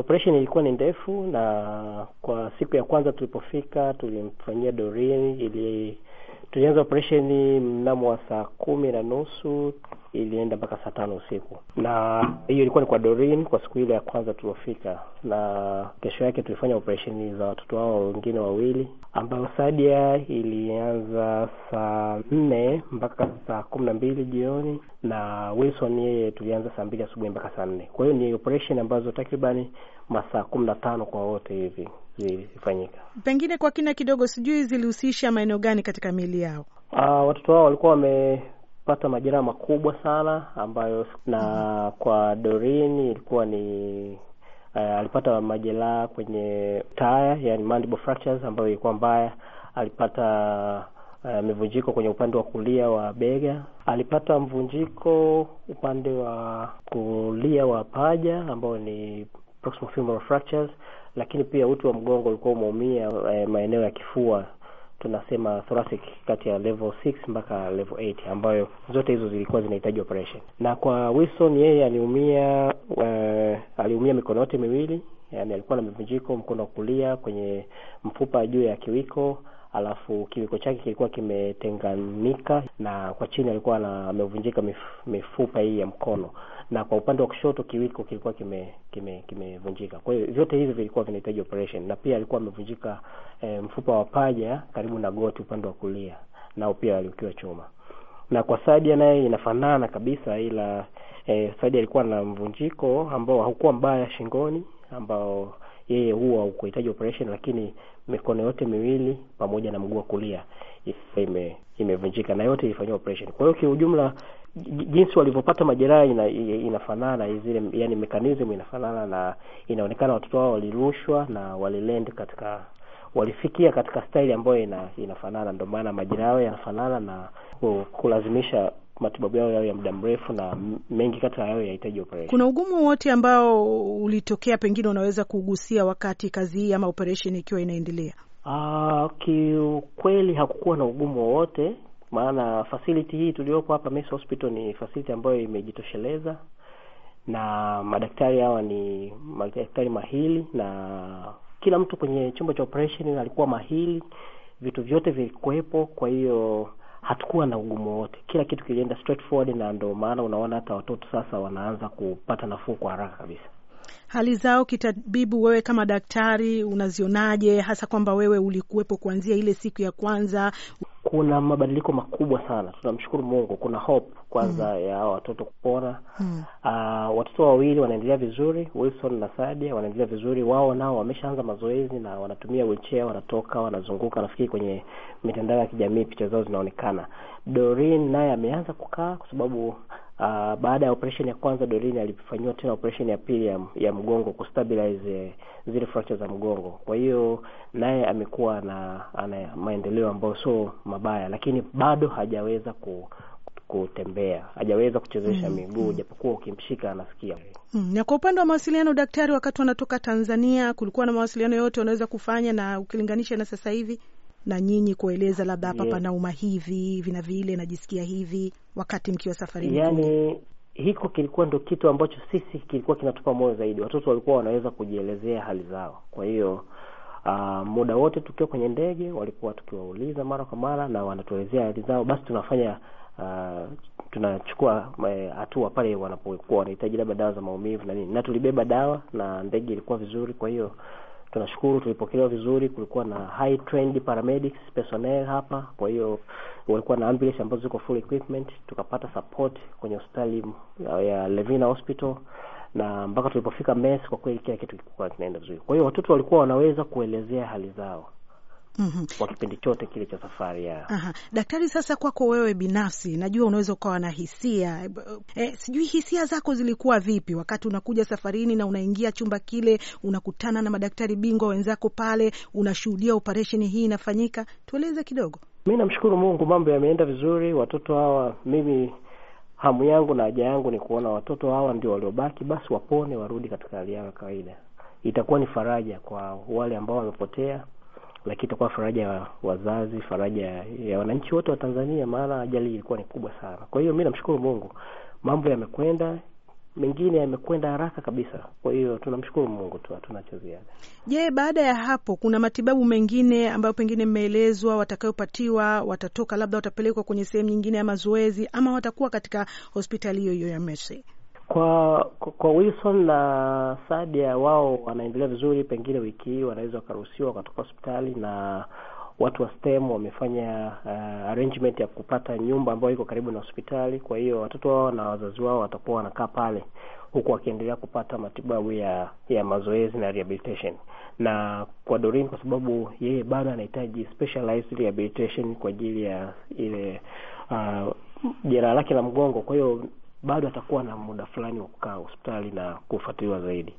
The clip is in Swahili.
operation ilikuwa ni ndefu, na kwa siku ya kwanza tulipofika tulimfanyia Doreen ili tulianza operesheni mnamo wa saa kumi na nusu ilienda mpaka saa tano usiku, na hiyo ilikuwa ni kwa Doreen kwa siku ile ya kwanza tuliofika, na kesho yake tulifanya operesheni za watoto wao wengine wawili, ambayo Sadia ilianza saa nne mpaka saa kumi na mbili jioni, na Wilson yeye tulianza saa mbili asubuhi mpaka saa nne. Kwa hiyo ni operesheni ambazo takribani masaa kumi na tano kwa wote hivi zilifanyika. Pengine kwa kina kidogo, sijui zilihusisha maeneo gani katika miili yao? Uh, watoto wao walikuwa wamepata majeraha makubwa sana ambayo na kwa Doreen ilikuwa ni uh, alipata majeraha kwenye taya, yani mandible fractures ambayo ilikuwa mbaya. Alipata uh, mivunjiko kwenye upande wa kulia wa bega. Alipata mvunjiko upande wa kulia wa paja ambao ni proximal femoral fractures, lakini pia uti wa mgongo ulikuwa umeumia eh, maeneo ya kifua tunasema thoracic kati ya level 6 mpaka level 8 ambayo zote hizo zilikuwa zinahitaji operation. Na kwa Wilson yeye aliumia uh, aliumia mikono yote miwili, yani alikuwa na mivunjiko mkono wa kulia kwenye mfupa juu ya kiwiko, alafu kiwiko chake kilikuwa kimetenganika na kwa chini alikuwa na amevunjika mif, mifupa hii ya mkono na kwa upande wa kushoto kiwiko kilikuwa kime kimevunjika. Kwa hiyo vyote hivi vilikuwa vinahitaji operation, na pia alikuwa amevunjika e, mfupa wa paja karibu na goti upande wa kulia, nao pia aliukiwa chuma. Na kwa Sadia naye inafanana kabisa, ila e, Sadia alikuwa na mvunjiko ambao haukuwa mbaya shingoni, ambao yeye huwa ukuhitaji operation, lakini mikono yote miwili pamoja na mguu wa kulia ime imevunjika na yote ilifanyiwa operation. Kwa hiyo kiujumla jinsi walivyopata majeraha ina, inafanana zile, yani mechanism inafanana, na inaonekana watoto wao walirushwa na walilend katika walifikia katika staili ambayo ina, inafanana. Ndio maana majeraha yao yanafanana na kulazimisha matibabu yao yao ya muda mrefu, na mengi kati yao yahitaji operation. Kuna ugumu wote ambao ulitokea, pengine unaweza kugusia wakati kazi hii ama operation ikiwa inaendelea? Uh, kiukweli hakukuwa na ugumu wowote maana facility hii tuliyopo hapa Mesa Hospital ni facility ambayo imejitosheleza na madaktari hawa ni madaktari mahili, na kila mtu kwenye chumba cha operation alikuwa mahili, vitu vyote vilikuwepo. Kwa hiyo hatukuwa na ugumu wote, kila kitu kilienda straightforward, na ndio maana unaona hata watoto sasa wanaanza kupata nafuu kwa haraka kabisa. Hali zao kitabibu, wewe kama daktari unazionaje, hasa kwamba wewe ulikuwepo kuanzia ile siku ya kwanza? Kuna mabadiliko makubwa sana, tunamshukuru Mungu. Kuna hope kwanza mm. ya watoto kupona mm. Uh, watoto wawili wanaendelea vizuri, Wilson na Sadia wanaendelea vizuri. Wao nao wameshaanza mazoezi na wanatumia wheelchair, wanatoka wanazunguka. Nafikiri kwenye mitandao ya kijamii picha zao zinaonekana. Doreen naye ameanza kukaa kwa sababu uh, baada ya operation ya kwanza Dorine alifanyiwa tena operation ya pili ya, ya mgongo kustabilize zile fracture za mgongo. Kwa hiyo naye amekuwa na ana maendeleo ambayo sio mabaya, lakini bado hajaweza ku kutembea hajaweza kuchezesha mm, miguu japokuwa mm, ukimshika anasikia. Mm, na kwa upande wa mawasiliano, daktari, wakati wanatoka Tanzania kulikuwa na mawasiliano yote wanaweza kufanya, na ukilinganisha na sasa hivi na nyinyi kueleza labda hapa yeah, panauma hivi vina vile najisikia hivi wakati mkiwa safarini? Yani hiko kilikuwa ndo kitu ambacho sisi kilikuwa kinatupa moyo zaidi. Watoto walikuwa wanaweza kujielezea hali zao, kwa hiyo Uh, muda wote tukiwa kwenye ndege walikuwa tukiwauliza mara kwa mara na wanatuelezea hali zao, basi tunafanya uh, tunachukua hatua pale wanapokuwa wanahitaji labda dawa za maumivu na nini, na tulibeba dawa na ndege ilikuwa vizuri. Kwa hiyo tunashukuru, tulipokelewa vizuri. Kulikuwa na high trained paramedics personnel hapa, kwa hiyo walikuwa na ambulance ambazo ziko full equipment. Tukapata support kwenye hospitali ya Levina Hospital na mpaka tulipofika Mes, kwa kweli kila kitu kilikuwa kinaenda vizuri. Kwa hiyo watoto walikuwa wanaweza kuelezea hali zao mm -hmm. kwa kipindi chote kile cha safari ya Aha. Daktari, sasa kwako wewe binafsi, najua unaweza ukawa na hisia e, sijui hisia zako zilikuwa vipi wakati unakuja safarini na unaingia chumba kile, unakutana na madaktari bingwa wenzako pale, unashuhudia operesheni hii inafanyika? Tueleze kidogo. Mi namshukuru Mungu, mambo yameenda vizuri. Watoto hawa mimi hamu yangu na haja yangu ni kuona watoto hawa ndio waliobaki, basi wapone, warudi katika hali yao ya kawaida. Itakuwa ni faraja kwa wale ambao wamepotea, lakini itakuwa faraja ya wazazi, faraja ya wananchi wote wa Tanzania, maana ajali ilikuwa ni kubwa sana. Kwa hiyo mi namshukuru Mungu, mambo yamekwenda mengine yamekwenda haraka kabisa. Kwa hiyo tunamshukuru Mungu tu, hatuna cha ziada. Je, baada ya hapo kuna matibabu mengine ambayo pengine mmeelezwa watakayopatiwa? Watatoka labda watapelekwa kwenye sehemu nyingine ya mazoezi ama watakuwa katika hospitali hiyo hiyo ya Mercy? Kwa kwa Wilson na Sadia, wao wanaendelea vizuri, pengine wiki hii wanaweza wakaruhusiwa wakatoka hospitali na watu wa STEM wamefanya uh, arrangement ya kupata nyumba ambayo iko karibu na hospitali. Kwa hiyo watoto wao na wazazi wao watakuwa wanakaa pale huku wakiendelea kupata matibabu ya ya mazoezi na rehabilitation. Na kwa Doreen, kwa sababu yeye bado anahitaji specialized rehabilitation kwa ajili ya ile uh, jeraha lake la mgongo, kwa hiyo bado atakuwa na muda fulani wa kukaa hospitali na kufuatiliwa zaidi.